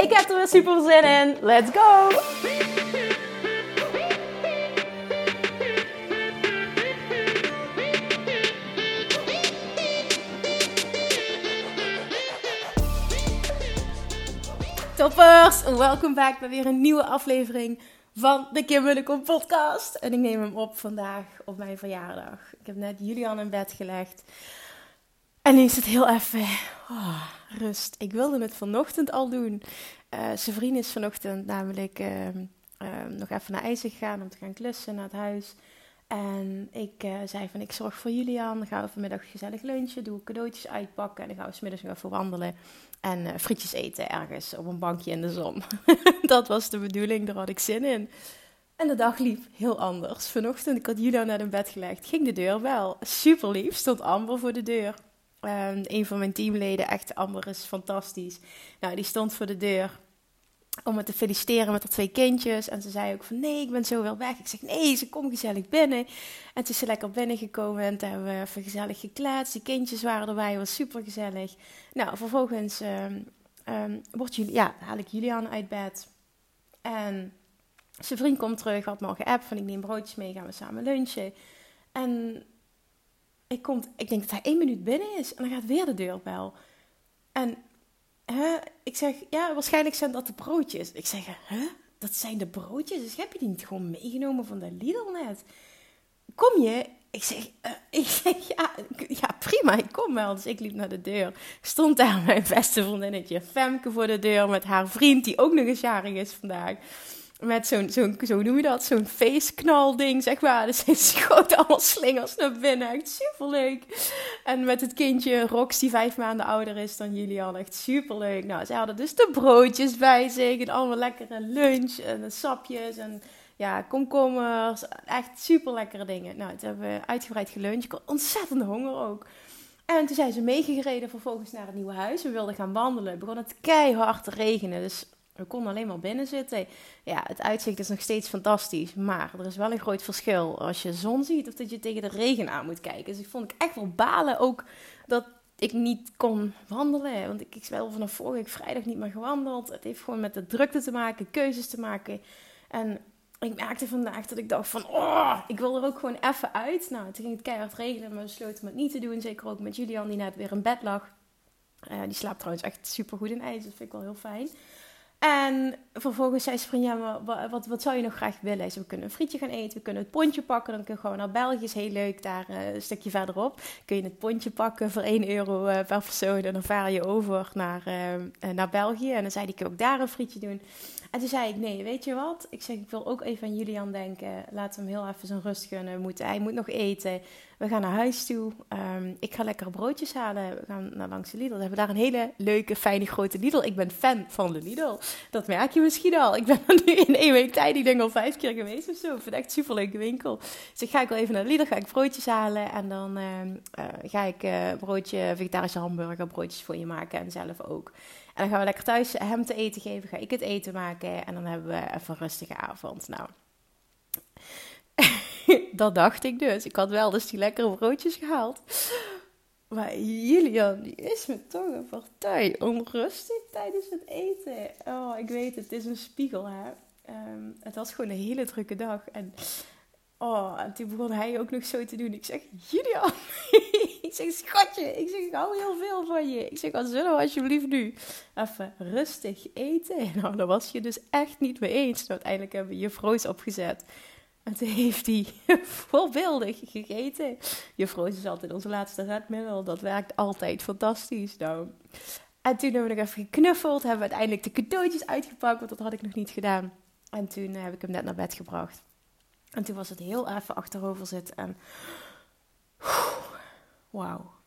Ik heb er weer super zin in. Let's go! Toppers, welkom back bij weer een nieuwe aflevering van de Kim Munnekom podcast. En ik neem hem op vandaag op mijn verjaardag. Ik heb net Julian in bed gelegd. En nu is het heel even oh, rust. Ik wilde het vanochtend al doen. Uh, is vanochtend namelijk uh, uh, nog even naar IJzer gegaan om te gaan klussen naar het huis. En ik uh, zei van ik zorg voor Julian. Dan gaan we vanmiddag gezellig lunchen. Doe cadeautjes uitpakken. En dan gaan we smiddags nog even wandelen. En uh, frietjes eten ergens op een bankje in de zon. dat was de bedoeling. Daar had ik zin in. En de dag liep heel anders. Vanochtend, ik had Julian naar in bed gelegd. Ging de deur wel. Super lief. Stond Amber voor de deur. Um, een van mijn teamleden, echt Amber is fantastisch. Nou, die stond voor de deur om me te feliciteren met haar twee kindjes. En ze zei ook van nee, ik ben zo wel weg. Ik zeg nee, ze komt gezellig binnen. En toen is ze lekker binnengekomen en toen hebben we even gezellig gekletst. Die kindjes waren erbij, was super gezellig. Nou, vervolgens um, um, wordt jullie, ja, haal ik Julian uit bed. En zijn vriend komt terug, had me al geappt van ik neem broodjes mee, gaan we samen lunchen. En ik, kom, ik denk dat hij één minuut binnen is en dan gaat weer de deurbel. En hè, ik zeg, ja, waarschijnlijk zijn dat de broodjes. Ik zeg, hè, dat zijn de broodjes? Dus heb je die niet gewoon meegenomen van de Lidl net? Kom je? Ik zeg, uh, ik zeg ja, ja, prima, ik kom wel. Dus ik liep naar de deur. Stond daar mijn beste vriendinnetje Femke voor de deur met haar vriend, die ook nog eens jarig is vandaag met zo'n, zo'n, zo noem je dat, zo'n feestknalding, zeg maar. Dus ze schoot allemaal slingers naar binnen. Echt superleuk. En met het kindje Rox, die vijf maanden ouder is dan Julian. Echt superleuk. Nou, ze hadden dus de broodjes bij zich. En allemaal lekkere lunch. En sapjes. En ja, komkommers. Echt super lekkere dingen. Nou, toen hebben we uitgebreid geluncht. Ik had ontzettend honger ook. En toen zijn ze meegereden vervolgens naar het nieuwe huis. We wilden gaan wandelen. begon het keihard te regenen. Dus we konden alleen maar binnen zitten. Ja, het uitzicht is nog steeds fantastisch. Maar er is wel een groot verschil als je zon ziet of dat je tegen de regen aan moet kijken. Dus ik vond ik echt wel balen ook dat ik niet kon wandelen. Want ik, ik wel vanaf vorige vrijdag niet meer gewandeld. Het heeft gewoon met de drukte te maken, keuzes te maken. En ik merkte vandaag dat ik dacht van, oh, ik wil er ook gewoon even uit. Nou, toen ging het keihard regenen, maar we besloten het niet te doen. Zeker ook met Julian, die net weer in bed lag. Uh, die slaapt trouwens echt super goed in ijs, dat vind ik wel heel fijn. En vervolgens zei ze van, ja, maar wat, wat zou je nog graag willen? Ze, we kunnen een frietje gaan eten, we kunnen het pontje pakken. Dan kun je gewoon naar België, is heel leuk, daar uh, een stukje verderop. Kun je het pontje pakken voor 1 euro uh, per persoon. En dan vaar je over naar, uh, naar België. En dan zei ik ook daar een frietje doen. En toen zei ik, nee, weet je wat? Ik zeg, ik wil ook even aan Julian denken. Laat hem heel even zijn rust gunnen. Moet, hij moet nog eten. We gaan naar huis toe. Um, ik ga lekkere broodjes halen. We gaan naar langs de Lidl. We hebben daar een hele leuke, fijne, grote Lidl. Ik ben fan van de Lidl. Dat merk je misschien al. Ik ben er nu in één week tijd, ik denk al vijf keer geweest of zo. Ik vind het echt een superleuke winkel. Dus ik ga ik wel even naar de Lidl, ga ik broodjes halen. En dan uh, uh, ga ik uh, broodje, vegetarische hamburger, broodjes voor je maken. En zelf ook. En dan gaan we lekker thuis hem te eten geven. Ga ik het eten maken. En dan hebben we even een rustige avond. Nou, dat dacht ik dus. Ik had wel dus die lekkere broodjes gehaald. Maar Julian, die is me toch een partij onrustig tijdens het eten. Oh, ik weet het, het is een spiegel, hè. Um, het was gewoon een hele drukke dag. En, oh, en toen begon hij ook nog zo te doen. Ik zeg, Julian, ik zeg, schatje, ik zeg, ik hou heel veel van je. Ik zeg, wat zullen we alsjeblieft nu even rustig eten? Nou, daar was je dus echt niet mee eens. Nou, uiteindelijk hebben we je froos opgezet. En toen heeft hij voorbeeldig gegeten. Juffrouw is altijd onze laatste redmiddel. Dat werkt altijd fantastisch. Nou. En toen hebben we nog even geknuffeld. Hebben we uiteindelijk de cadeautjes uitgepakt. Want dat had ik nog niet gedaan. En toen heb ik hem net naar bed gebracht. En toen was het heel even achterover zitten. En wauw.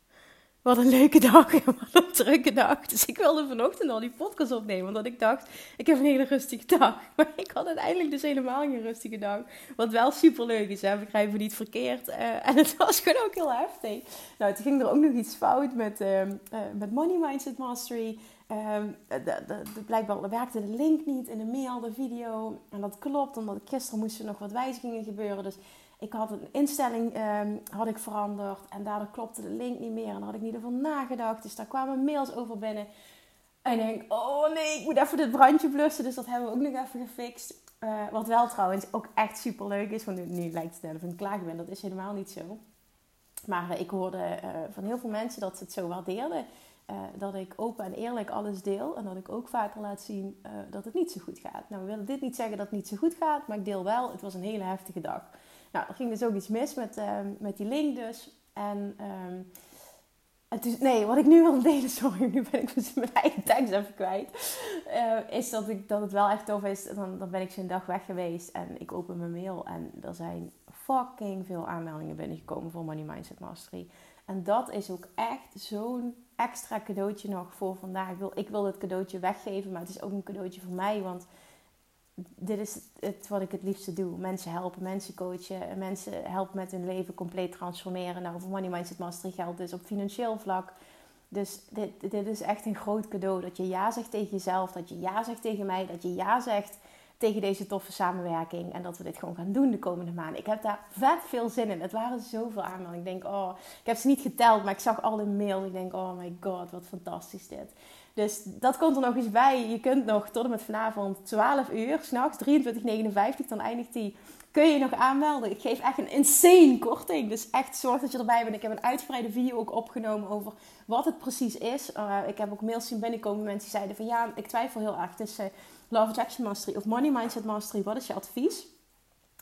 Wat een leuke dag en wat een drukke dag. Dus ik wilde vanochtend al die podcast opnemen. Omdat ik dacht, ik heb een hele rustige dag. Maar ik had uiteindelijk dus helemaal geen rustige dag. Wat wel super leuk is, hè? begrijp me niet verkeerd. Uh, en het was gewoon ook heel heftig. Nou, toen ging er ook nog iets fout met, uh, uh, met Money Mindset Mastery. Ehm, de, de, de, blijkbaar werkte de link niet in de mail, de video. En dat klopt, omdat gisteren moesten nog wat wijzigingen gebeuren. Dus ik had een instelling um, had ik veranderd en daardoor klopte de link niet meer. En daar had ik niet over nagedacht. Dus daar kwamen mails over binnen. En ik denk, oh nee, ik moet even dit brandje blussen. Dus dat hebben we ook nog even gefixt. Uh, wat wel trouwens ook echt super leuk is. Want nu, lijkt het net of ik klaar ben. Dat is helemaal niet zo. Maar uh, ik hoorde uh, van heel veel mensen dat ze het zo waardeerden. dat ik open en eerlijk alles deel. En dat ik ook vaker laat zien dat het niet zo goed gaat. Nou, we willen dit niet zeggen dat het niet zo goed gaat. Maar ik deel wel, het was een hele heftige dag. Nou, er ging dus ook iets mis met, ehm, met die link dus. En, um, nee, wat ik nu wil delen, sorry, nu ben ik dus mijn eigen tekst even kwijt. Uh, is dat, ik, dat het wel echt tof is. Dan, dan ben ik zo'n dag weg geweest en ik open mijn mail. En er zijn fucking veel aanmeldingen binnengekomen voor Money Mindset Mastery. En dat is ook echt zo'n extra cadeautje nog voor vandaag. Ik wil, ik wil het cadeautje weggeven, maar het is ook een cadeautje voor mij. Want dit is het wat ik het liefste doe. Mensen helpen, mensen coachen, mensen helpen met hun leven compleet transformeren. Nou, voor Money Mindset Mastery geldt dus op financieel vlak. Dus dit, dit is echt een groot cadeau. Dat je ja zegt tegen jezelf, dat je ja zegt tegen mij, dat je ja zegt tegen deze toffe samenwerking. En dat we dit gewoon gaan doen de komende maanden. Ik heb daar vet veel zin in. Het waren zoveel aanmeldingen. Ik denk, oh, ik heb ze niet geteld, maar ik zag al in mail. Ik denk, oh my god, wat fantastisch dit. Dus dat komt er nog eens bij. Je kunt nog tot en met vanavond 12 uur, s'nachts 23,59, dan eindigt die. Kun je nog aanmelden? Ik geef echt een insane korting. Dus echt zorg dat je erbij bent. Ik heb een uitgebreide video ook opgenomen over wat het precies is. Uh, ik heb ook mails zien binnenkomen. Mensen die zeiden van ja, ik twijfel heel erg tussen Love Attraction Mastery of Money Mindset Mastery. Wat is je advies?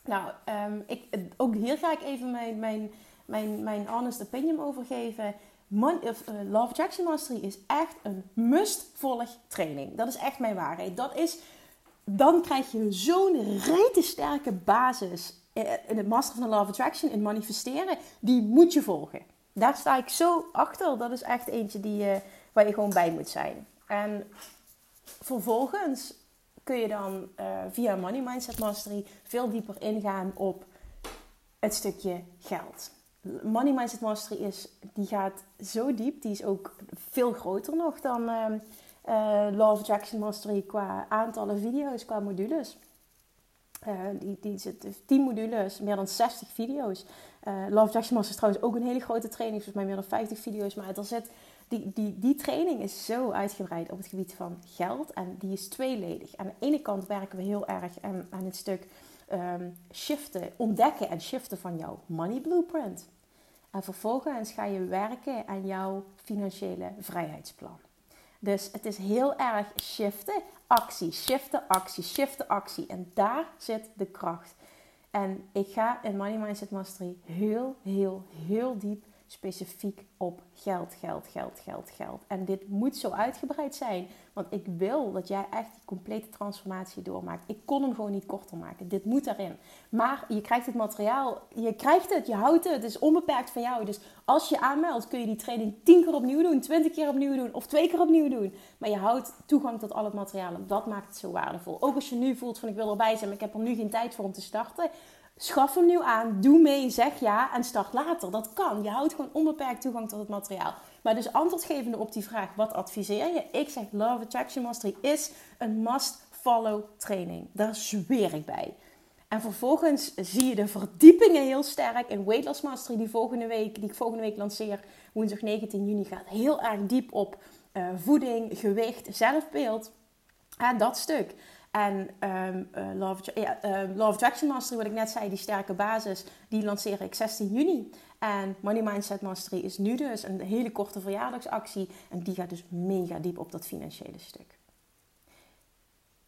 Nou, um, ik, ook hier ga ik even mijn, mijn, mijn, mijn honest opinion over geven. Uh, Love Attraction Mastery is echt een must-volg training. Dat is echt mijn waarheid. Dat is, dan krijg je zo'n rete sterke basis in het Master van Love Attraction, in manifesteren. Die moet je volgen. Daar sta ik zo achter. Dat is echt eentje die, uh, waar je gewoon bij moet zijn. En vervolgens kun je dan via Money Mindset Mastery veel dieper ingaan op het stukje geld. Money Mindset Mastery is, die gaat zo diep. Die is ook veel groter nog dan uh, uh, Law of Attraction Mastery qua aantallen video's, qua modules. Uh, die, die zit 10 modules, meer dan 60 video's. Uh, of Attraction Mastery is trouwens ook een hele grote training, volgens mij meer dan 50 video's. Maar zit, die, die, die training is zo uitgebreid op het gebied van geld en die is tweeledig. Aan de ene kant werken we heel erg aan, aan het stuk um, shiften, ontdekken en shiften van jouw money blueprint. En vervolgens ga je werken aan jouw financiële vrijheidsplan. Dus het is heel erg shiften, actie, shiften, actie, shiften, actie. En daar zit de kracht. En ik ga in Money Mindset Mastery heel, heel, heel diep specifiek op geld, geld, geld, geld, geld. En dit moet zo uitgebreid zijn, want ik wil dat jij echt die complete transformatie doormaakt. Ik kon hem gewoon niet korter maken. Dit moet erin. Maar je krijgt het materiaal, je krijgt het, je houdt het. Het is onbeperkt van jou. Dus als je aanmeldt, kun je die training 10 keer opnieuw doen, 20 keer opnieuw doen of twee keer opnieuw doen. Maar je houdt toegang tot al het materiaal. En dat maakt het zo waardevol. Ook als je nu voelt van ik wil erbij zijn, maar ik heb er nu geen tijd voor om te starten Schaf hem nu aan, doe mee, zeg ja en start later. Dat kan. Je houdt gewoon onbeperkt toegang tot het materiaal. Maar dus antwoordgevende op die vraag, wat adviseer je? Ik zeg Love Attraction Mastery is een must-follow training. Daar zweer ik bij. En vervolgens zie je de verdiepingen heel sterk in Weight Loss Mastery, die, volgende week, die ik volgende week lanceer, woensdag 19 juni, gaat heel erg diep op uh, voeding, gewicht, zelfbeeld. En dat stuk. En um, uh, Love, ja, Love Attraction Mastery, wat ik net zei, die sterke basis, die lanceer ik 16 juni. En Money Mindset Mastery is nu dus een hele korte verjaardagsactie. En die gaat dus mega diep op dat financiële stuk.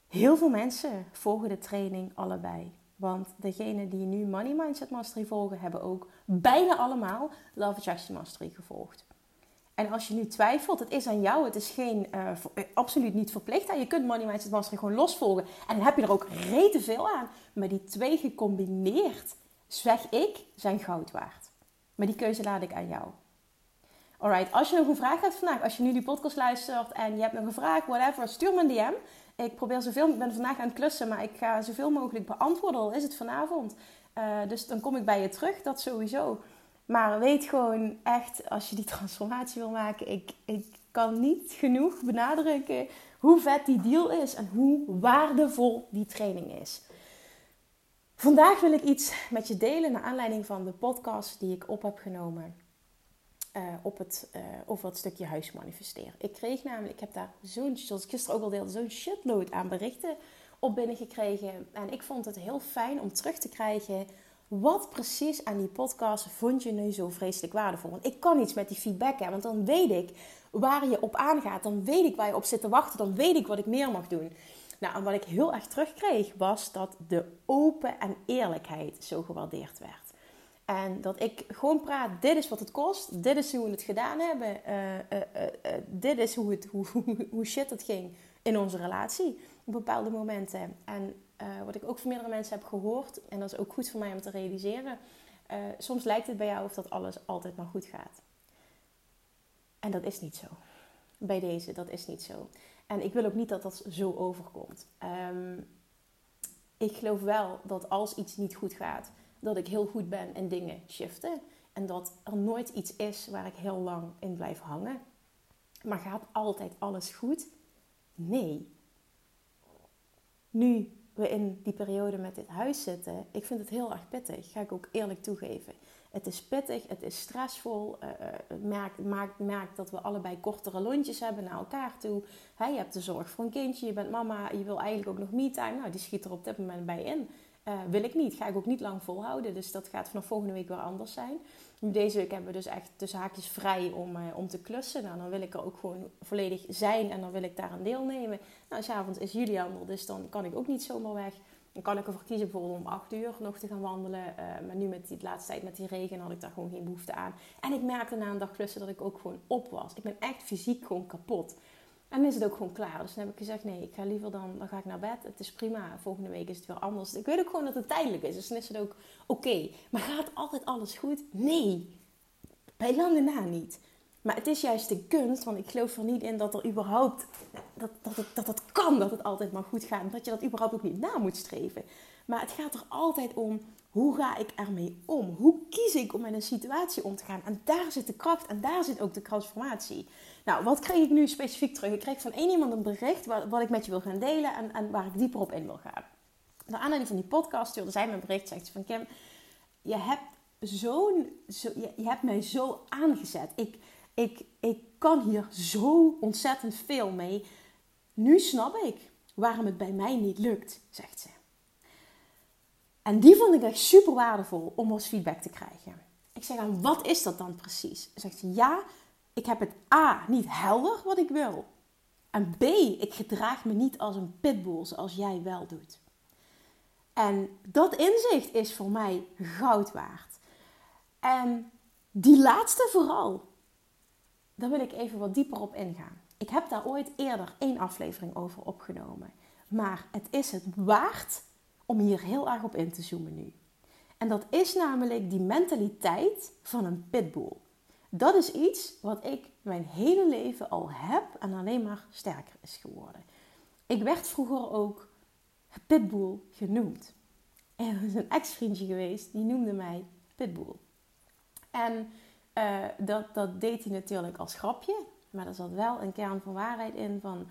Heel veel mensen volgen de training allebei. Want degenen die nu Money Mindset Mastery volgen, hebben ook bijna allemaal Love Attraction Mastery gevolgd. En als je nu twijfelt, het is aan jou. Het is geen, uh, absoluut niet verplicht. Je kunt Money Mindset Mastery gewoon losvolgen. En dan heb je er ook rete veel aan. Maar die twee gecombineerd, zeg ik, zijn goud waard. Maar die keuze laat ik aan jou. Alright, als je nog een vraag hebt vandaag, als je nu die podcast luistert en je hebt nog een vraag, whatever, stuur me een DM. Ik probeer zoveel, ik ben vandaag aan het klussen, maar ik ga zoveel mogelijk beantwoorden, al is het vanavond. Uh, dus dan kom ik bij je terug, dat sowieso. Maar weet gewoon echt, als je die transformatie wil maken, ik, ik kan niet genoeg benadrukken hoe vet die deal is en hoe waardevol die training is. Vandaag wil ik iets met je delen naar aanleiding van de podcast die ik op heb genomen uh, op het, uh, over het stukje huis manifesteren. Ik kreeg namelijk, ik heb daar zo'n, zoals ik gisteren ook al deelde, zo'n shitload aan berichten op binnengekregen. En ik vond het heel fijn om terug te krijgen wat precies aan die podcast vond je nu zo vreselijk waardevol? Want ik kan iets met die feedback hebben, want dan weet ik waar je op aangaat. Dan weet ik waar je op zit te wachten. Dan weet ik wat ik meer mag doen. Nou, en wat ik heel erg terugkreeg was dat de open en eerlijkheid zo gewaardeerd werd. En dat ik gewoon praat, dit is wat het kost, dit is hoe we het gedaan hebben, uh, dit is hoe, het, hoe, hoe shit het ging in onze relatie op bepaalde momenten. En wat ik ook van meerdere mensen heb gehoord, en dat is ook goed voor mij om te realiseren, soms lijkt het bij jou of dat alles altijd maar goed gaat. En dat is niet zo. Bij deze, dat is niet zo. En ik wil ook niet dat dat zo overkomt. Um, ik geloof wel dat als iets niet goed gaat, dat ik heel goed ben in dingen shiften. En dat er nooit iets is waar ik heel lang in blijf hangen. Maar gaat altijd alles goed? Nee. Nu we in die periode met dit huis zitten, ik vind het heel erg pittig, ga ik ook eerlijk toegeven. Het is pittig, het is stressvol. Uh, merk, maakt, maakt dat we allebei kortere lontjes hebben naar elkaar toe. je hebt de zorg voor een kindje, je bent mama, je wil eigenlijk ook nog me-time. Nou, die schiet er op dit moment bij in. Uh, wil ik niet, ga ik ook niet lang volhouden. Dus dat gaat vanaf volgende week weer anders zijn. Deze week hebben we dus echt de zaakjes vrij om, uh, om te klussen. Nou, dan wil ik er ook gewoon volledig zijn en dan wil ik daar aan deelnemen. Nou, s'avonds is Julian er, dus dan kan ik ook niet zomaar weg. Dan kan ik ervoor kiezen bijvoorbeeld om 8 uur nog te gaan wandelen. Uh, maar nu met die laatste tijd met die regen had ik daar gewoon geen behoefte aan. En ik merkte na een dag klussen dat ik ook gewoon op was. Ik ben echt fysiek gewoon kapot. En is het ook gewoon klaar. Dus dan heb ik gezegd, nee, ik ga liever dan, dan ga ik naar bed. Het is prima, volgende week is het weer anders. Ik weet ook gewoon dat het tijdelijk is, dus dan is het ook oké. Maar gaat altijd alles goed? Nee, bij lange na niet. Maar het is juist de kunst, want ik geloof er niet in dat er überhaupt, dat, dat, het, dat het kan dat het altijd maar goed gaat. Dat je dat überhaupt ook niet na moet streven. Maar het gaat er altijd om, hoe ga ik ermee om? Hoe kies ik om met een situatie om te gaan? En daar zit de kracht en daar zit ook de transformatie. Nou, wat kreeg ik nu specifiek terug? Ik kreeg van één iemand een bericht wat, wat ik met je wil gaan delen en, en waar ik dieper op in wil gaan. Naar aanleiding van die podcast stuurde zij me een bericht, zegt ze van Kim, je hebt, zo'n, zo, je, je, hebt mij zo aangezet. Ik, ik, ik kan hier zo ontzettend veel mee. Nu snap ik waarom het bij mij niet lukt, zegt ze. En die vond ik echt super waardevol om als feedback te krijgen. Ik zeg aan, wat is dat dan precies? Zegt ze, ja, ik heb het A, niet helder wat ik wil. En B, ik gedraag me niet als een pitbull zoals jij wel doet. En dat inzicht is voor mij goud waard. En die laatste vooral, daar wil ik even wat dieper op ingaan. Ik heb daar ooit eerder één aflevering over opgenomen. Maar het is het waard om hier heel erg op in te zoomen nu. En dat is namelijk die mentaliteit van een pitbull. Dat is iets wat ik mijn hele leven al heb en alleen maar sterker is geworden. Ik werd vroeger ook pitbull genoemd. En er is een ex-vriendje geweest die noemde mij pitbull. En uh, dat, dat deed hij natuurlijk als grapje. Maar er zat wel een kern van waarheid in van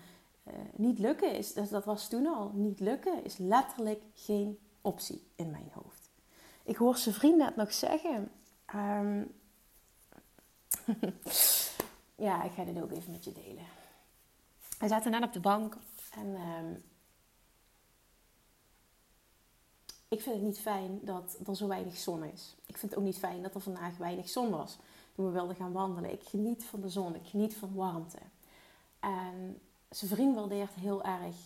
uh, niet lukken is, dus dat was toen al, niet lukken is letterlijk geen optie in mijn hoofd. Ik hoor zijn vriend net nog zeggen, um, ja, ik ga dit ook even met je delen. Hij zaten net op de bank en um, ik vind het niet fijn dat er zo weinig zon is. Ik vind het ook niet fijn dat er vandaag weinig zon was toen we wilden gaan wandelen. Ik geniet van de zon, ik geniet van warmte. En zijn vriend waardeert heel erg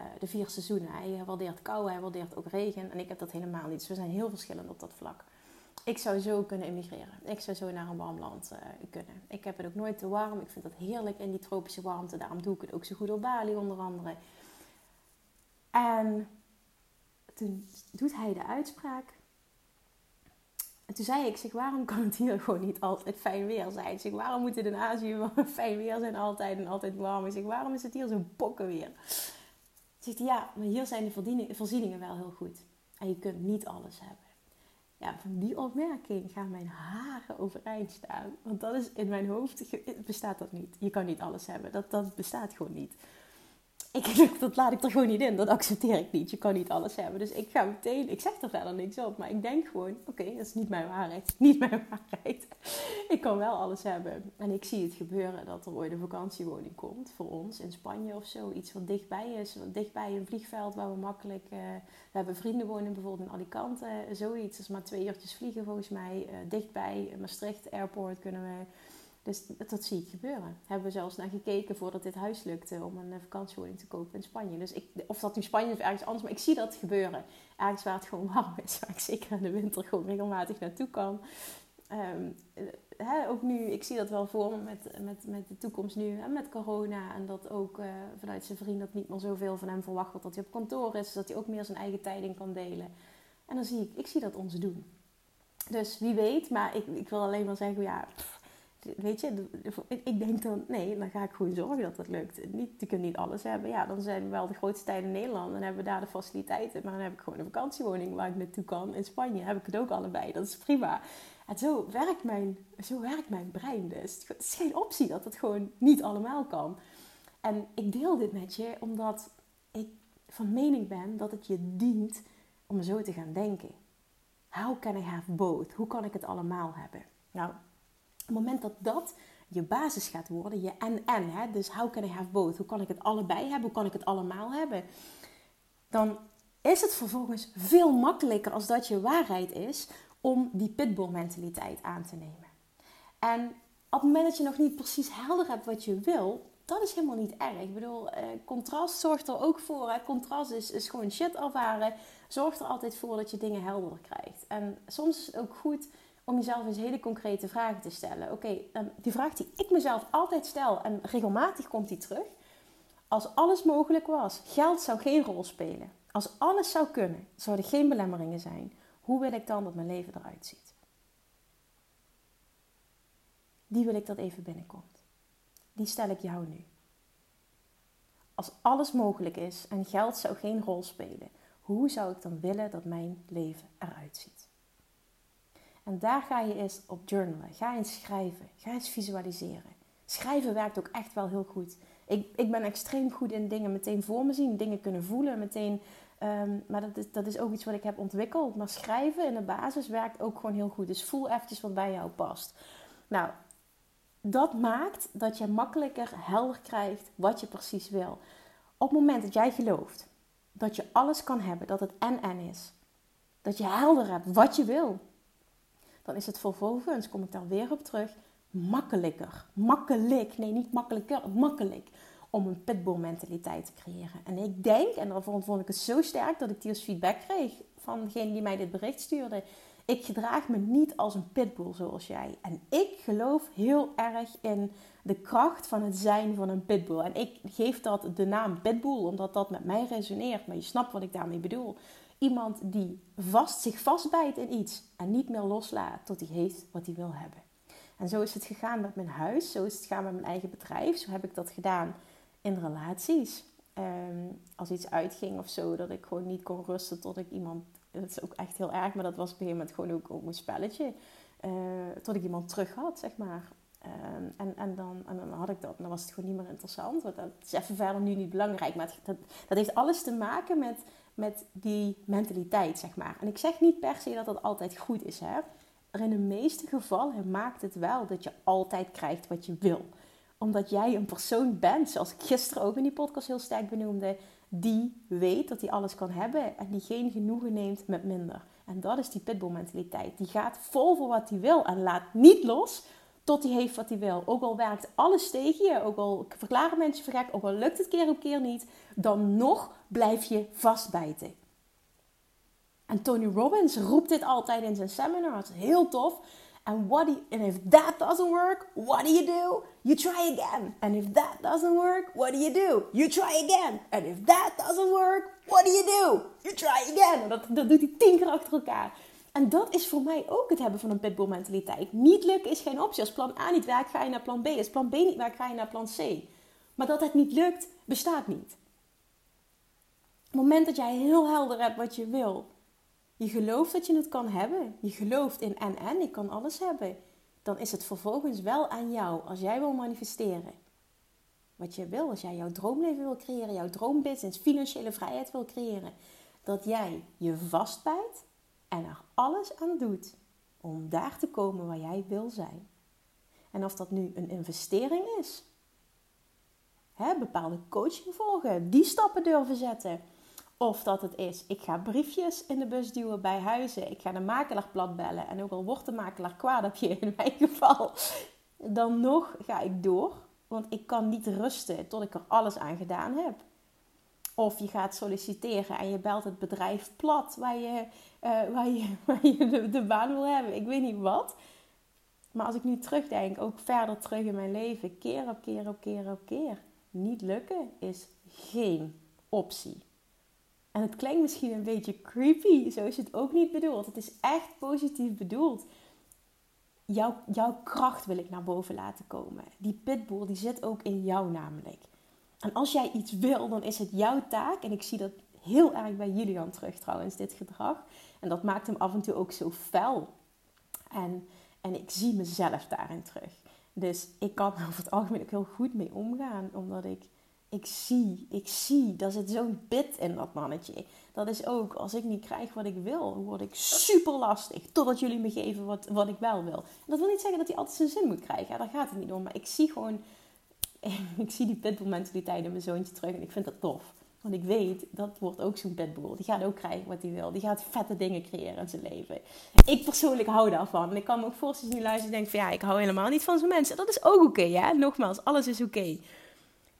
uh, de vier seizoenen. Hij waardeert kou, hij waardeert ook regen. En ik heb dat helemaal niet. Dus we zijn heel verschillend op dat vlak. Ik zou zo kunnen emigreren. Ik zou zo naar een warm land uh, kunnen. Ik heb het ook nooit te warm. Ik vind het heerlijk in die tropische warmte. Daarom doe ik het ook zo goed op Bali onder andere. En toen doet hij de uitspraak. En toen zei ik, waarom kan het hier gewoon niet altijd fijn weer zijn? Zeg, waarom moet het in Azië fijn weer zijn altijd en altijd warm? Ik zeg, waarom is het hier zo bokken weer? Zegt hij, ja, maar hier zijn de voorzieningen wel heel goed. En je kunt niet alles hebben. Ja, van die opmerking gaan mijn haren overeind staan. Want dat is in mijn hoofd, bestaat dat niet. Je kan niet alles hebben. Dat, dat bestaat gewoon niet ik, dat laat ik er gewoon niet in. Dat accepteer ik niet. Je kan niet alles hebben. Dus ik ga meteen, ik zeg er verder niks op. Maar ik denk gewoon, oké, dat is niet mijn waarheid. Niet mijn waarheid. Ik kan wel alles hebben. En ik zie het gebeuren dat er ooit een vakantiewoning komt. Voor ons in Spanje of zo. Iets wat dichtbij is. Wat dichtbij een vliegveld waar we makkelijk... Uh, we hebben vrienden wonen bijvoorbeeld in Alicante. Zoiets. Dat is maar twee uurtjes vliegen volgens mij. Uh, dichtbij Maastricht Airport kunnen we dus dat, zie ik gebeuren. Hebben we zelfs naar gekeken voordat dit huis lukte om een eh, vakantiewoning te kopen in Spanje. Dus ik, of dat nu Spanje of ergens anders, maar ik zie dat gebeuren. Ergens waar het gewoon warm is, waar ik zeker in de winter gewoon regelmatig naartoe kan. Um, ook nu, ik zie dat wel voor me met, met, met de toekomst nu en met corona. En dat ook uh, vanuit zijn vriend dat niet meer zoveel van hem verwacht wordt dat hij op kantoor is. dat hij ook meer zijn eigen tijding kan delen. En dan zie ik, ik zie dat ons doen. Dus wie weet, maar ik, ik wil alleen maar zeggen, ja, weet je, ik denk dan, nee, dan ga ik gewoon zorgen dat dat lukt. Niet, je kunt niet alles hebben. Ja, dan zijn we wel de grootste tijden in Nederland. Dan hebben we daar de faciliteiten. Maar dan heb ik gewoon een vakantiewoning waar ik naartoe kan. In Spanje heb ik het ook allebei. Dat is prima. En zo werkt mijn, zo werkt mijn brein dus. Het is geen optie dat het gewoon niet allemaal kan. En ik deel dit met je omdat ik van mening ben dat het je dient om zo te gaan denken. How can I have both? Hoe kan ik het allemaal hebben? Nou, het moment dat dat je basis gaat worden, je en-en, hè, dus how can I have both? Hoe kan ik het allebei hebben? Hoe kan ik het allemaal hebben? Dan is het vervolgens veel makkelijker als dat je waarheid is om die pitbull mentaliteit aan te nemen. En op het moment dat je nog niet precies helder hebt wat je wil, dat is helemaal niet erg. Ik bedoel, eh, contrast zorgt er ook voor. Contrast is, is gewoon shit ervaren. Zorgt er altijd voor dat je dingen helder krijgt. En soms is het ook goed om jezelf eens hele concrete vragen te stellen. Oké, okay, die vraag die ik mezelf altijd stel en regelmatig komt die terug. Als alles mogelijk was, geld zou geen rol spelen. Als alles zou kunnen, zouden geen belemmeringen zijn. Hoe wil ik dan dat mijn leven eruit ziet? Die wil ik dat even binnenkomt. Die stel ik jou nu. Als alles mogelijk is en geld zou geen rol spelen, hoe zou ik dan willen dat mijn leven eruit ziet? En daar ga je eens op journalen. Ga eens schrijven. Ga eens visualiseren. Schrijven werkt ook echt wel heel goed. Ik, ik ben extreem goed in dingen meteen voor me zien, dingen kunnen voelen, meteen. Um, maar dat is, dat is ook iets wat ik heb ontwikkeld. Maar schrijven in de basis werkt ook gewoon heel goed. Dus voel eventjes wat bij jou past. Nou, dat maakt dat je makkelijker helder krijgt wat je precies wil. Op het moment dat jij gelooft dat je alles kan hebben, dat het en-en is. Dat je helder hebt wat je wil dan is het vervolgens, kom ik daar weer op terug, makkelijker. Makkelijk, nee niet makkelijker, makkelijk om een pitbull mentaliteit te creëren. En ik denk, en daarvoor vond ik het zo sterk dat ik die als feedback kreeg van degene die mij dit bericht stuurde. Ik gedraag me niet als een pitbull zoals jij. En ik geloof heel erg in de kracht van het zijn van een pitbull. En ik geef dat de naam pitbull omdat dat met mij resoneert. Maar je snapt wat ik daarmee bedoel. Iemand die vast, zich vastbijt in iets en niet meer loslaat tot hij heeft wat hij wil hebben. En zo is het gegaan met mijn huis, zo is het gegaan met mijn eigen bedrijf. Zo heb ik dat gedaan in relaties. Ehm, als iets uitging of zo, dat ik gewoon niet kon rusten tot ik iemand. Dat is ook echt heel erg, maar dat was op een gegeven moment gewoon ook, ook een spelletje. Uh, tot ik iemand terug had, zeg maar. Ehm, en, en, dan, en dan had ik dat en dan was het gewoon niet meer interessant. Want dat is even verder nu niet belangrijk. Maar dat, dat heeft alles te maken met met die mentaliteit, zeg maar. En ik zeg niet per se dat dat altijd goed is, hè. Maar in de meeste gevallen maakt het wel dat je altijd krijgt wat je wil. Omdat jij een persoon bent, zoals ik gisteren ook in die podcast heel sterk benoemde, die weet dat hij alles kan hebben en die geen genoegen neemt met minder. En dat is die pitbull mentaliteit. Die gaat vol voor wat hij wil en laat niet los tot hij heeft wat hij wil. Ook al werkt alles tegen je, ook al verklaren mensen vergek, ook al lukt het keer op keer niet, dan nog blijf je vastbijten. En Tony Robbins roept dit altijd in zijn seminars. Heel tof. And, what do and if that doesn't work, what do you do? You try again. And if that doesn't work, what do you do? You try again. And if that doesn't work, what do you do? You try again. dat, dat doet hij tien keer achter elkaar. En dat is voor mij ook het hebben van een pitbull mentaliteit. Niet lukken is geen optie. Als plan A niet werkt, ga je naar plan B. Als plan B niet werkt, ga je naar plan C. Maar dat het niet lukt, bestaat niet. Op het moment dat jij heel helder hebt wat je wil, je gelooft dat je het kan hebben, je gelooft in en en, ik kan alles hebben, dan is het vervolgens wel aan jou, als jij wil manifesteren, wat je wil, als jij jouw droomleven wil creëren, jouw droombusiness, financiële vrijheid wil creëren, dat jij je vastbijt en er alles aan doet om daar te komen waar jij wil zijn. En of dat nu een investering is, hè, bepaalde coaching volgen, die stappen durven zetten. Of dat het is, ik ga briefjes in de bus duwen bij huizen. Ik ga de makelaar plat bellen. En ook al wordt de makelaar kwaad op je in mijn geval, dan nog ga ik door. Want ik kan niet rusten tot ik er alles aan gedaan heb. Of je gaat solliciteren en je belt het bedrijf plat waar je, uh, waar je, de, baan wil hebben. Ik weet niet wat. Maar als ik nu terugdenk, ook verder terug in mijn leven, keer op keer op keer op keer. Niet lukken is geen optie. En het klinkt misschien een beetje creepy, zo is het ook niet bedoeld. Het is echt positief bedoeld. Jouw, jouw kracht wil ik naar boven laten komen. Die pitbull die zit ook in jou namelijk. En als jij iets wil, dan is het jouw taak. En ik zie dat heel erg bij Julian terug trouwens, dit gedrag. En dat maakt hem af en toe ook zo fel. En, en ik zie mezelf daarin terug. Dus ik kan er over het algemeen ook heel goed mee omgaan. Omdat ik, ik zie, ik zie, daar zit zo'n bit in dat mannetje. Dat is ook, als ik niet krijg wat ik wil, word ik super lastig. Totdat jullie me geven wat, wat ik wel wil. En dat wil niet zeggen dat hij altijd zijn zin moet krijgen. Ja, daar gaat het niet om. Maar ik zie gewoon ik zie die pitbull mentaliteit in mijn zoontje terug en ik vind dat tof. Want ik weet, dat wordt ook zo'n pitbull. Die gaat ook krijgen wat hij wil. Die gaat vette dingen creëren in zijn leven. Ik persoonlijk hou daarvan. En ik kan me ook voorstellen, nu luisteren en denk van ja, ik hou helemaal niet van zo'n mensen. Dat is ook oké, okay, Nogmaals, alles is oké.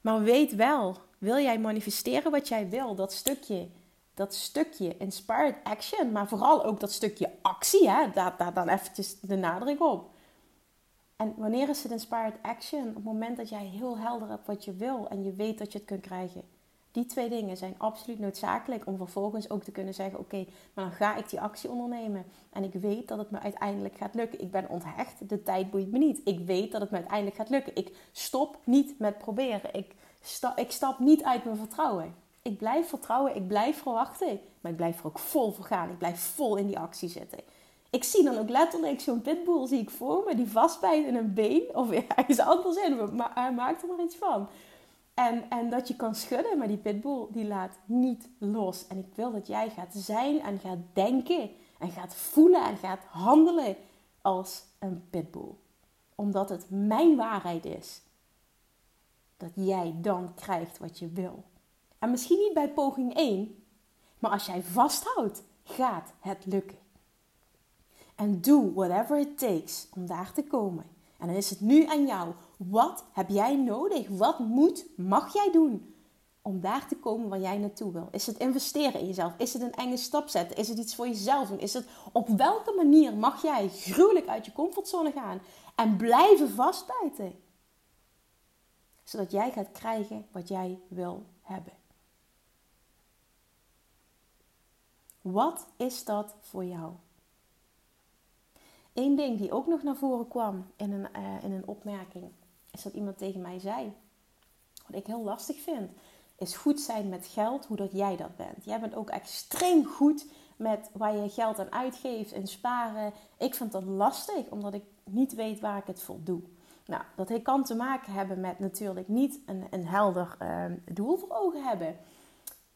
Maar weet wel, wil jij manifesteren wat jij wil? Dat stukje, dat stukje inspired action, maar vooral ook dat stukje actie, hè? Daar, daar dan eventjes de nadruk op. En wanneer is het inspired action? Op het moment dat jij heel helder hebt wat je wil en je weet dat je het kunt krijgen. Die twee dingen zijn absoluut noodzakelijk om vervolgens ook te kunnen zeggen: Oké, maar dan ga ik die actie ondernemen. En ik weet dat het me uiteindelijk gaat lukken. Ik ben onthecht, de tijd boeit me niet. Ik weet dat het me uiteindelijk gaat lukken. Ik stop niet met proberen. Ik, ik stap niet uit mijn vertrouwen. Ik blijf vertrouwen, ik blijf verwachten. Maar ik blijf er ook vol voor gaan. Ik blijf vol in die actie zitten ik zie dan ook letterlijk zo'n pitbull zie ik voor me die vastbijt in een been of ergens anders in. Maar hij maakt er maar iets van. En, en dat je kan schudden, maar die pitbull die laat niet los. En ik wil dat jij gaat zijn en gaat denken en gaat voelen en gaat handelen als een pitbull. Omdat het mijn waarheid is dat jij dan krijgt wat je wil. En misschien niet bij poging 1, maar als jij vasthoudt, gaat het lukken. En doe whatever it takes om daar te komen. En dan is het nu aan jou. Wat heb jij nodig? Wat moet, mag jij doen om daar te komen waar jij naartoe wil? Is het investeren in jezelf? Is het een enge stap zetten? Is het iets voor jezelf? Is het op welke manier mag jij gruwelijk uit je comfortzone gaan en blijven vastbijten? Zodat jij gaat krijgen wat jij wil hebben. Wat is dat voor jou? Eén ding die ook nog naar voren kwam in een, uh, in een opmerking, is dat iemand tegen mij zei: Wat ik heel lastig vind, is goed zijn met geld, hoe dat jij dat bent. Jij bent ook extreem goed met waar je geld aan uitgeeft en sparen. Ik vind dat lastig, omdat ik niet weet waar ik het voor doe. Nou, dat kan te maken hebben met natuurlijk niet een, een helder uh, doel voor ogen hebben.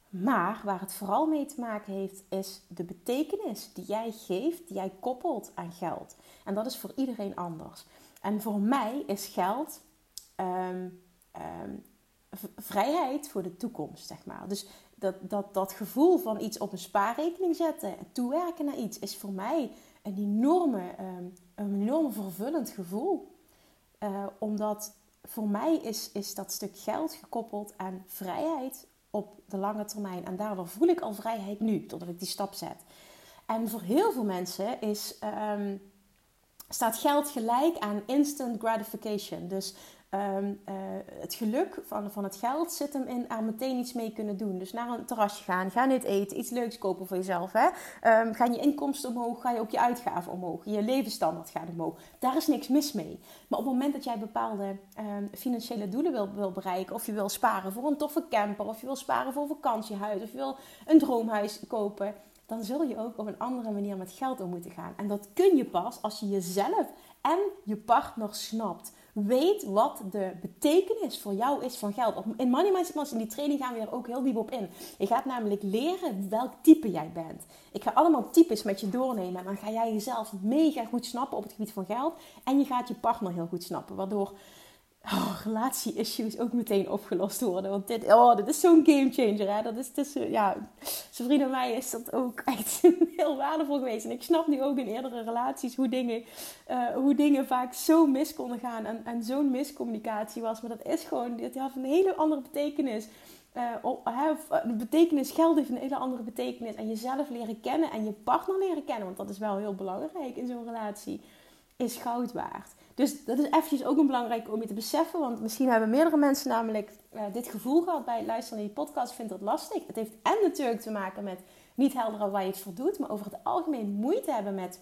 Maar waar het vooral mee te maken heeft, is de betekenis die jij geeft, die jij koppelt aan geld. En dat is voor iedereen anders. En voor mij is geld ehm, ehm, vrijheid voor de toekomst, zeg maar. Dus dat, dat, dat gevoel van iets op een spaarrekening zetten, toewerken naar iets, is voor mij een enorme, um, een enorm vervullend gevoel. Uh, omdat voor mij is, is dat stuk geld gekoppeld aan vrijheid op de lange termijn. En daardoor voel ik al vrijheid nu, totdat ik die stap zet. En voor heel veel mensen is, staat geld gelijk aan instant gratification. Dus Ehm, eh, het geluk van, van het geld zit hem in er meteen iets mee kunnen doen. Dus naar een terrasje gaan, ga niet eten, iets leuks kopen voor jezelf. Hè? Um, gaan je inkomsten omhoog, ga je ook je uitgaven omhoog. Je levensstandaard gaat omhoog. Daar is niks mis mee. Maar op het moment dat jij bepaalde ehm, financiële doelen wil, wil bereiken, of je wil sparen voor een toffe camper, of je wil sparen voor een vakantiehuis, of je wil een droomhuis kopen, dan zul je ook op een andere manier met geld om moeten gaan. En dat kun je pas als je jezelf en je partner snapt. Weet wat de betekenis voor jou is van geld. In Money Mindset in die training gaan we er ook heel diep op in. Je gaat namelijk leren welk type jij bent. Ik ga allemaal types met je doornemen. En dan ga jij jezelf mega goed snappen op het gebied van geld. En je gaat je partner heel goed snappen. Waardoor oh, relatie-issues ook meteen opgelost worden. Want dit, oh, dit is zo'n gamechanger. Hè? Dat is tussen, ja, zijn en mij is dat ook echt heel waardevol geweest. En ik snap nu ook in eerdere relaties hoe dingen, uh, hoe dingen vaak zo mis konden gaan. En, en zo'n miscommunicatie was. Maar dat is gewoon, dit heeft een hele andere betekenis. Uh, de betekenis geld heeft een hele andere betekenis. En jezelf leren kennen en je partner leren kennen. Want dat is wel heel belangrijk in zo'n relatie. Is goud waard. Dus dat is eventjes ook een belangrijk om je te beseffen. Want misschien hebben meerdere mensen namelijk uh, dit gevoel gehad bij het luisteren naar die podcast. Vindt dat lastig. Het heeft en natuurlijk te maken met niet helder waar je het voor doet. Maar over het algemeen moeite hebben met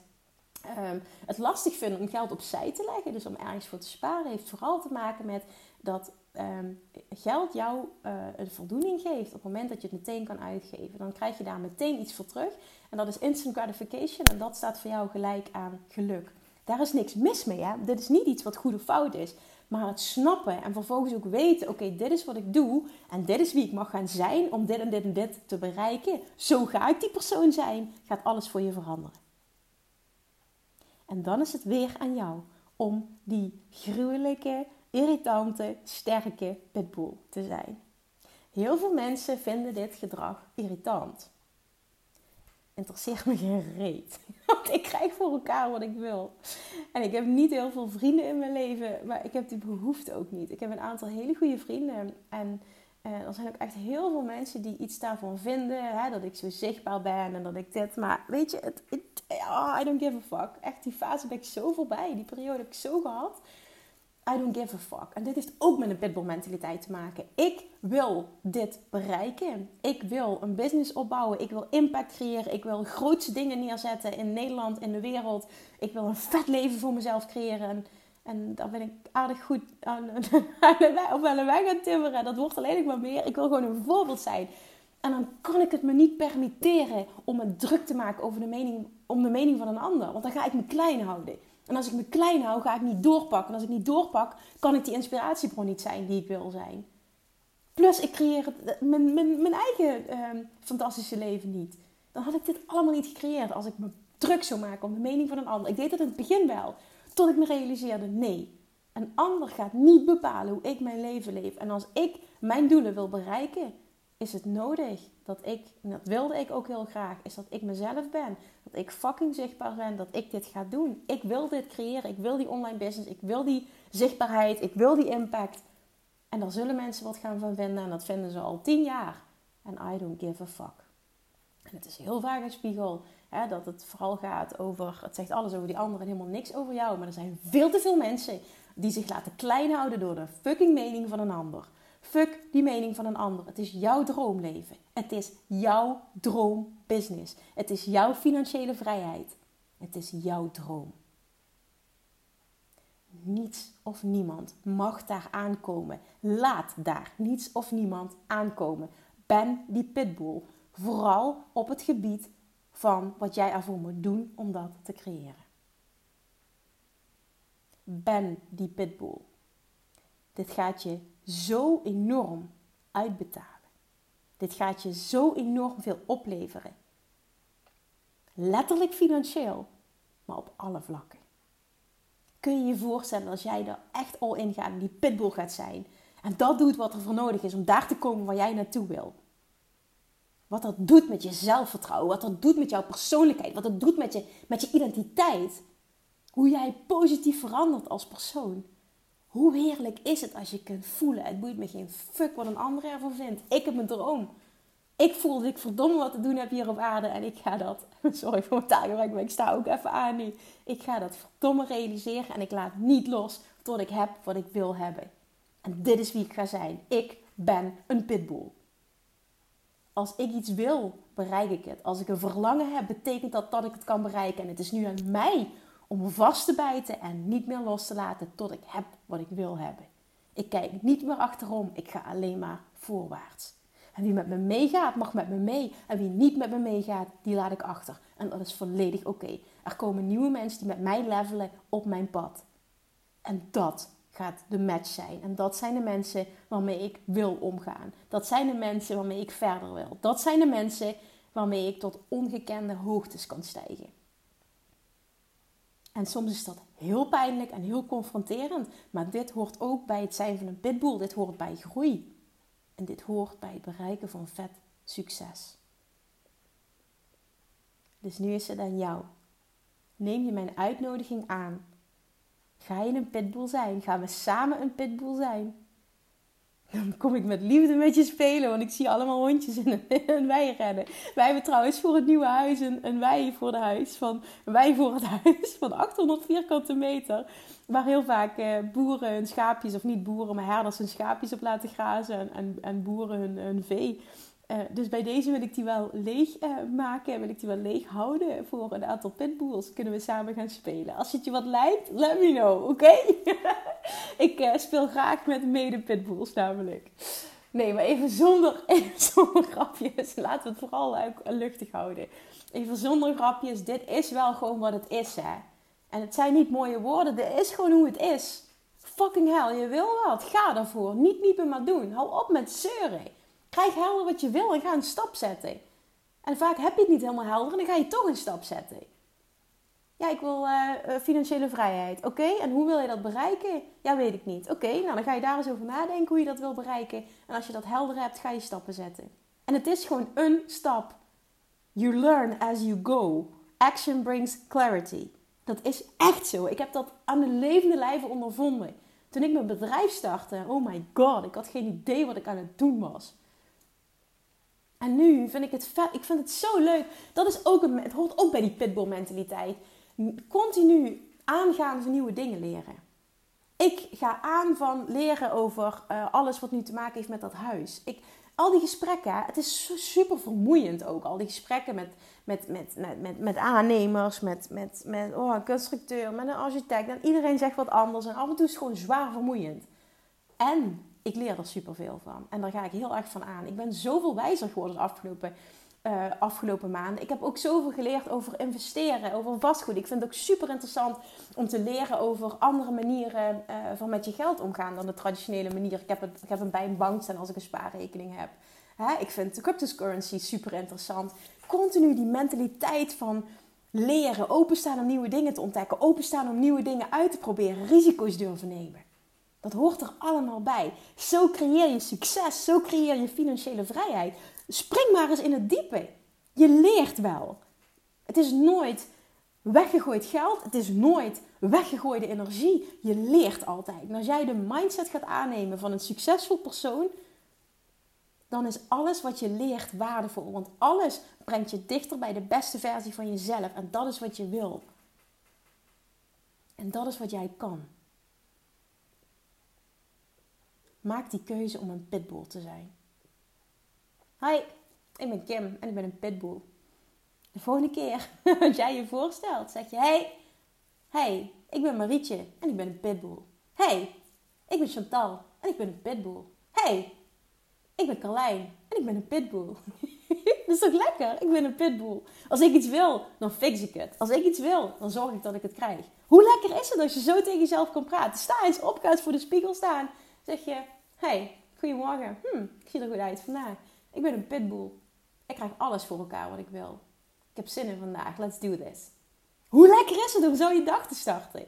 um, het lastig vinden om geld opzij te leggen. Dus om ergens voor te sparen. Heeft vooral te maken met dat um, geld jou uh, een voldoening geeft. Op het moment dat je het meteen kan uitgeven. Dan krijg je daar meteen iets voor terug. En dat is instant gratification. En dat staat voor jou gelijk aan geluk. Daar is niks mis mee. Hè? Dit is niet iets wat goed of fout is. Maar het snappen en vervolgens ook weten: oké, dit is wat ik doe. En dit is wie ik mag gaan zijn om dit en dit en dit te bereiken. Zo ga ik die persoon zijn. Gaat alles voor je veranderen. En dan is het weer aan jou om die gruwelijke, irritante, sterke pitbull te zijn. Heel veel mensen vinden dit gedrag irritant interesseert me geen reet. Want ik krijg voor elkaar wat ik wil. En ik heb niet heel veel vrienden in mijn leven, maar ik heb die behoefte ook niet. Ik heb een aantal hele goede vrienden. En uh, er zijn ook echt heel veel mensen die iets daarvan vinden. Hè, dat ik zo zichtbaar ben en dat ik dit. Maar weet je, het, oh, I don't give a fuck. Echt, die fase ben ik zo voorbij. Die periode heb ik zo gehad. I don't give a fuck. En dit heeft ook met een pitbull mentaliteit te maken. Ik wil dit bereiken. Ik wil een business opbouwen. Ik wil impact creëren. Ik wil grootste dingen neerzetten in Nederland, in de wereld. Ik wil een vet leven voor mezelf creëren. En, daar ben ik aardig goed aan, op een weg aan timmeren. Dat wordt alleen maar meer. Ik wil gewoon een voorbeeld zijn. En dan kan ik het me niet permitteren om me druk te maken over de mening, om de mening van een ander. Want dan ga ik me klein houden. En als ik me klein hou, ga ik niet doorpakken. En als ik niet doorpak, kan ik die inspiratiebron niet zijn die ik wil zijn. Plus, ik creëer mijn, mijn, mijn eigen ehm, fantastische leven niet. Dan had ik dit allemaal niet gecreëerd als ik me druk zou maken om de mening van een ander. Ik deed het in het begin wel, tot ik me realiseerde: nee, een ander gaat niet bepalen hoe ik mijn leven leef. En als ik mijn doelen wil bereiken, is het nodig dat ik, en dat wilde ik ook heel graag, is dat ik mezelf ben. Dat ik fucking zichtbaar ben, dat ik dit ga doen. Ik wil dit creëren, ik wil die online business, ik wil die zichtbaarheid, ik wil die impact. En daar zullen mensen wat gaan van vinden en dat vinden ze al tien jaar. En I don't give a fuck. En het is heel vaak een spiegel hè, dat het vooral gaat over, het zegt alles over die anderen en helemaal niks over jou. Maar er zijn veel te veel mensen die zich laten klein houden door de fucking mening van een ander. Fuck die mening van een ander. Het is jouw droomleven. Het is jouw droombusiness. Het is jouw financiële vrijheid. Het is jouw droom. Niets of niemand mag daar aankomen. Laat daar niets of niemand aankomen. Ben die pitbull. Vooral op het gebied van wat jij ervoor moet doen om dat te creëren. Ben die pitbull. Dit gaat je zo enorm uitbetalen. Dit gaat je zo enorm veel opleveren. Letterlijk financieel, maar op alle vlakken. Kun je je voorstellen als jij er echt al in gaat en die pitbull gaat zijn. En dat doet wat er voor nodig is om daar te komen waar jij naartoe wil. Wat dat doet met je zelfvertrouwen, wat dat doet met jouw persoonlijkheid, wat dat doet met je, met je identiteit. Hoe jij positief verandert als persoon. Hoe heerlijk is het als je kunt voelen. Het boeit me geen fuck wat een ander ervan vindt. Ik heb mijn droom. Ik voel dat ik verdomme wat te doen heb hier op aarde. En ik ga dat, sorry voor mijn taalgebruik, maar ik sta ook even aan nu. Ik ga dat verdomme realiseren en ik laat niet los tot ik heb wat ik wil hebben. En dit is wie ik ga zijn. Ik ben een pitbull. Als ik iets wil, bereik ik het. Als ik een verlangen heb, betekent dat dat ik het kan bereiken. En het is nu aan mij om vast te bijten en niet meer los te laten tot ik heb wat ik wil hebben. Ik kijk niet meer achterom, ik ga alleen maar voorwaarts. En wie met me meegaat, mag met me mee. En wie niet met me meegaat, die laat ik achter. En dat is volledig oké. Er komen nieuwe mensen die met mij levelen op mijn pad. En dat gaat de match zijn. En dat zijn de mensen waarmee ik wil omgaan. Dat zijn de mensen waarmee ik verder wil. Dat zijn de mensen waarmee ik tot ongekende hoogtes kan stijgen. En soms is dat heel pijnlijk en heel confronterend. Maar dit hoort ook bij het zijn van een pitbull. Dit hoort bij groei. En dit hoort bij het bereiken van vet succes. Dus nu is het aan jou. Neem je mijn uitnodiging aan. Ga je een pitbull zijn? Gaan we samen een pitbull zijn? Dan kom ik met liefde met je spelen, want ik zie allemaal hondjes in een, wei rennen. Wij hebben trouwens voor het nieuwe huis een, een wei voor, de huis van, een wei voor het huis van 800 vierkante meter. Waar heel vaak eh, boeren hun schaapjes, of niet boeren, maar herders hun schaapjes op laten grazen. En, en, en boeren hun, hun vee. Uh, dus bij deze wil ik die wel leeg uh, maken. Wil ik die wel leeg houden voor een aantal pitbulls. Kunnen we samen gaan spelen. Als het je wat lijkt, let me know, oké? ik uh, speel graag met mede pitbulls namelijk. Nee, maar even zonder, zonder grapjes. Laten we het vooral luchtig houden. Even zonder grapjes. Dit is wel gewoon wat het is, hè. En het zijn niet mooie woorden. Dit is gewoon hoe het is. Fucking hell, je wil wat. Ga ervoor. Niet miepen, maar doen. Hou op met zeuren. Krijg helder wat je wil en ga een stap zetten. En vaak heb je het niet helemaal helder en dan ga je toch een stap zetten. Ja, ik wil uh, financiële vrijheid. Oké, en hoe wil je dat bereiken? Ja, weet ik niet. Oké, nou dan ga je daar eens over nadenken hoe je dat wil bereiken. En als je dat helder hebt, ga je stappen zetten. En het is gewoon een stap. You learn as you go. Action brings clarity. Dat is echt zo. Ik heb dat aan de levende lijve ondervonden. Toen ik mijn bedrijf startte, oh my god, ik had geen idee wat ik aan het doen was. En nu vind ik het. Ik vind het zo leuk. Dat is ook een, het hoort ook bij die pitbull mentaliteit. Continu aangaan van nieuwe dingen leren. Ik ga aan van leren over uh, alles wat nu te maken heeft met dat huis. Ik, al die gesprekken, het is super vermoeiend ook. Al die gesprekken met, met, met, met, met, met aannemers, met, met, met oh, een constructeur, met een architect. En iedereen zegt wat anders. En af en toe is het gewoon zwaar vermoeiend. En ik leer er superveel van. En daar ga ik heel erg van aan. Ik ben zoveel wijzer geworden de afgelopen, uh, afgelopen maanden. Ik heb ook zoveel geleerd over investeren, over vastgoed. Ik vind het ook super interessant om te leren over andere manieren uh, van met je geld omgaan dan de traditionele manier. Ik heb het, ik heb het bij een bank staan als ik een spaarrekening heb. Hè? Ik vind de cryptocurrency super interessant. Continu die mentaliteit van leren, openstaan om nieuwe dingen te ontdekken, openstaan om nieuwe dingen uit te proberen, risico's durven nemen. Dat hoort er allemaal bij. Zo creëer je succes, zo creëer je financiële vrijheid. Spring maar eens in het diepe. Je leert wel. Het is nooit weggegooid geld, het is nooit weggegooide energie. Je leert altijd. En als jij de mindset gaat aannemen van een succesvol persoon, dan is alles wat je leert waardevol. Want alles brengt je dichter bij de beste versie van jezelf. En dat is wat je wil. En dat is wat jij kan. Maak die keuze om een pitbull te zijn. Hi, ik ben Kim en ik ben een pitbull. De volgende keer als jij je voorstelt, zeg je: Hey, hey, ik ben Marietje en ik ben een pitbull. Hey, ik ben Chantal en ik ben een pitbull. Hey, ik ben Carlijn en ik ben een pitbull. dat is toch lekker? Ik ben een pitbull. Als ik iets wil, dan fix ik het. Als ik iets wil, dan zorg ik dat ik het krijg. Hoe lekker is het als je zo tegen jezelf kan praten? Sta eens op, ga voor de spiegel staan. Zeg je, hey, goedemorgen. Hm, ik zie er goed uit vandaag. Ik ben een pitbull. Ik krijg alles voor elkaar wat ik wil. Ik heb zin in vandaag. Let's do this. Hoe lekker is het om zo je dag te starten?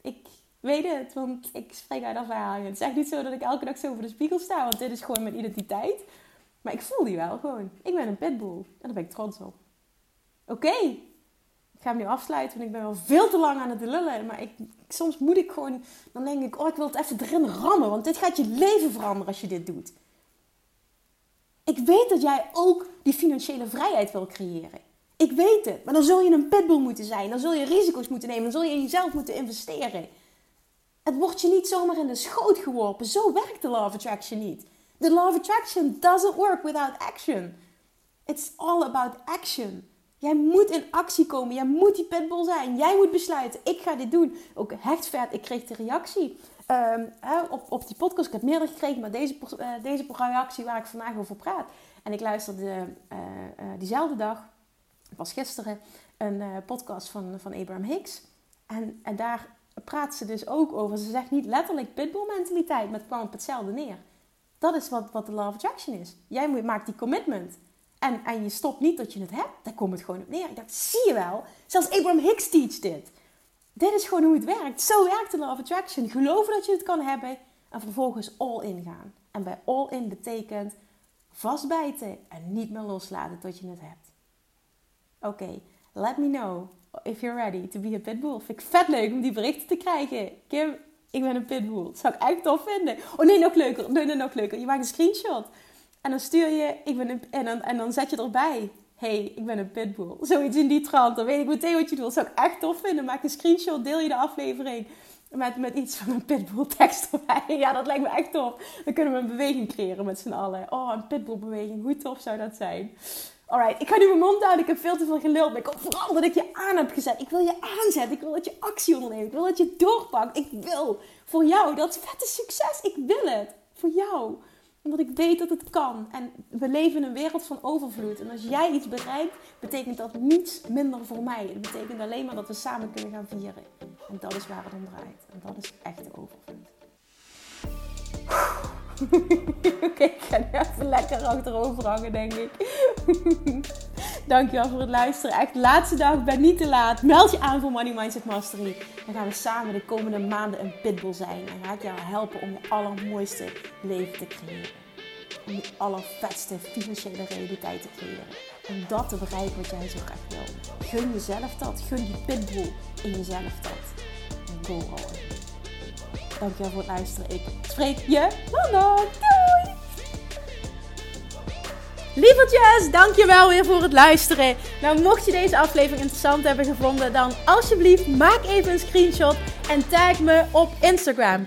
Ik weet het, want ik spreek uit ervaring. Het is echt niet zo dat ik elke dag zo voor de spiegel sta, want dit is gewoon mijn identiteit. Maar ik voel die wel gewoon. Ik ben een pitbull. En daar ben ik trots op. Oké, ga hem nu afsluiten, want ik ben wel veel te lang aan het lullen. Maar ik, soms moet ik gewoon, dan denk ik, oh, ik wil het even erin rammen. Want dit gaat je leven veranderen als je dit doet. Ik weet dat jij ook die financiële vrijheid wil creëren. Ik weet het. Maar dan zul je een pitbull moeten zijn. Dan zul je risico's moeten nemen. Dan zul je in jezelf moeten investeren. Het wordt je niet zomaar in de schoot geworpen. Zo werkt de law of attraction niet. The law of attraction doesn't work without action. It's all about action. Jij moet in actie komen. Jij moet die pitbull zijn. Jij moet besluiten. Ik ga dit doen. Ook echt vet. Ik kreeg de reactie um, op, op die podcast. Ik heb meerdere gekregen. Maar deze, uh, deze reactie waar ik vandaag over praat. En ik luisterde uh, uh, diezelfde dag. was gisteren. Een podcast van, van Abraham Hicks. En, en daar praat ze dus ook over. Ze zegt niet letterlijk pitbull mentaliteit. Maar het kwam op hetzelfde neer. Dat is wat, wat de law attraction is. Jij moet, maakt die commitment. En, en je stopt niet dat je het hebt. Daar komt het gewoon op neer. Ik dacht, zie je wel. Zelfs Abraham Hicks teach dit. Dit is gewoon hoe het werkt. Zo werkt de law of attraction. Geloven dat je het kan hebben. En vervolgens all in gaan. En bij all in betekent vastbijten en niet meer loslaten tot je het hebt. Oké, let me know if you're ready to be a pitbull. Vind ik vet leuk om die berichten te krijgen. Kim, ik ben een pitbull. Dat zou ik echt tof vinden. Oh nee, nog leuker. Nee, nee, nog leuker. Je maakt een screenshot. En dan stuur je, ik ben een, en, dan, en dan zet je erbij. hey, ik ben een pitbull. Zoiets in die trant. Dan weet ik meteen wat je doet. Dat zou ik echt tof vinden. Maak een screenshot, deel je de aflevering. Met, met iets van een pitbull tekst erbij. Ja, dat lijkt me echt tof. Dan kunnen we een beweging creëren met z'n allen. Oh, een pitbull beweging. Hoe tof zou dat zijn? Alright, ik ga nu mijn mond houden. Ik heb veel te veel geluld. Maar ik hoop vooral dat ik je aan heb gezet. Ik wil je aanzetten. Ik wil dat je actie onderneemt. Ik wil dat je doorpakt. Ik wil voor jou dat vette succes. Ik wil het. Voor jou omdat ik weet dat het kan. En we leven in een wereld van overvloed. En als jij iets bereikt, betekent dat niets minder voor mij. Het betekent alleen maar dat we samen kunnen gaan vieren. En dat is waar het om draait. En dat is echte overvloed. Oké, ik ga nu even lekker achterover hangen, denk ik. Dankjewel voor het luisteren. Echt, laatste dag, ben niet te laat. Meld je aan voor Money Mindset Mastery. Dan gaan we samen de komende maanden een pitbull zijn. En ga ik jou helpen om je allermooiste leven te creëren. Om je allervetste financiële realiteit te creëren. Om dat te bereiken wat jij zo graag wil. Gun jezelf dat. Gun die pitbull in jezelf dat. En go Dankjewel voor het luisteren. Ik spreek je maandag. Doei! Lievertjes, dankjewel weer voor het luisteren. Nou, mocht je deze aflevering interessant hebben gevonden, dan alsjeblieft maak even een screenshot en tag me op Instagram.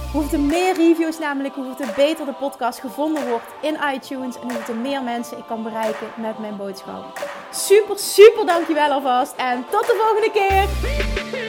Hoeveel meer reviews namelijk, hoeveel beter de podcast gevonden wordt in iTunes en hoeveel meer mensen ik kan bereiken met mijn boodschap. Super, super dankjewel alvast en tot de volgende keer!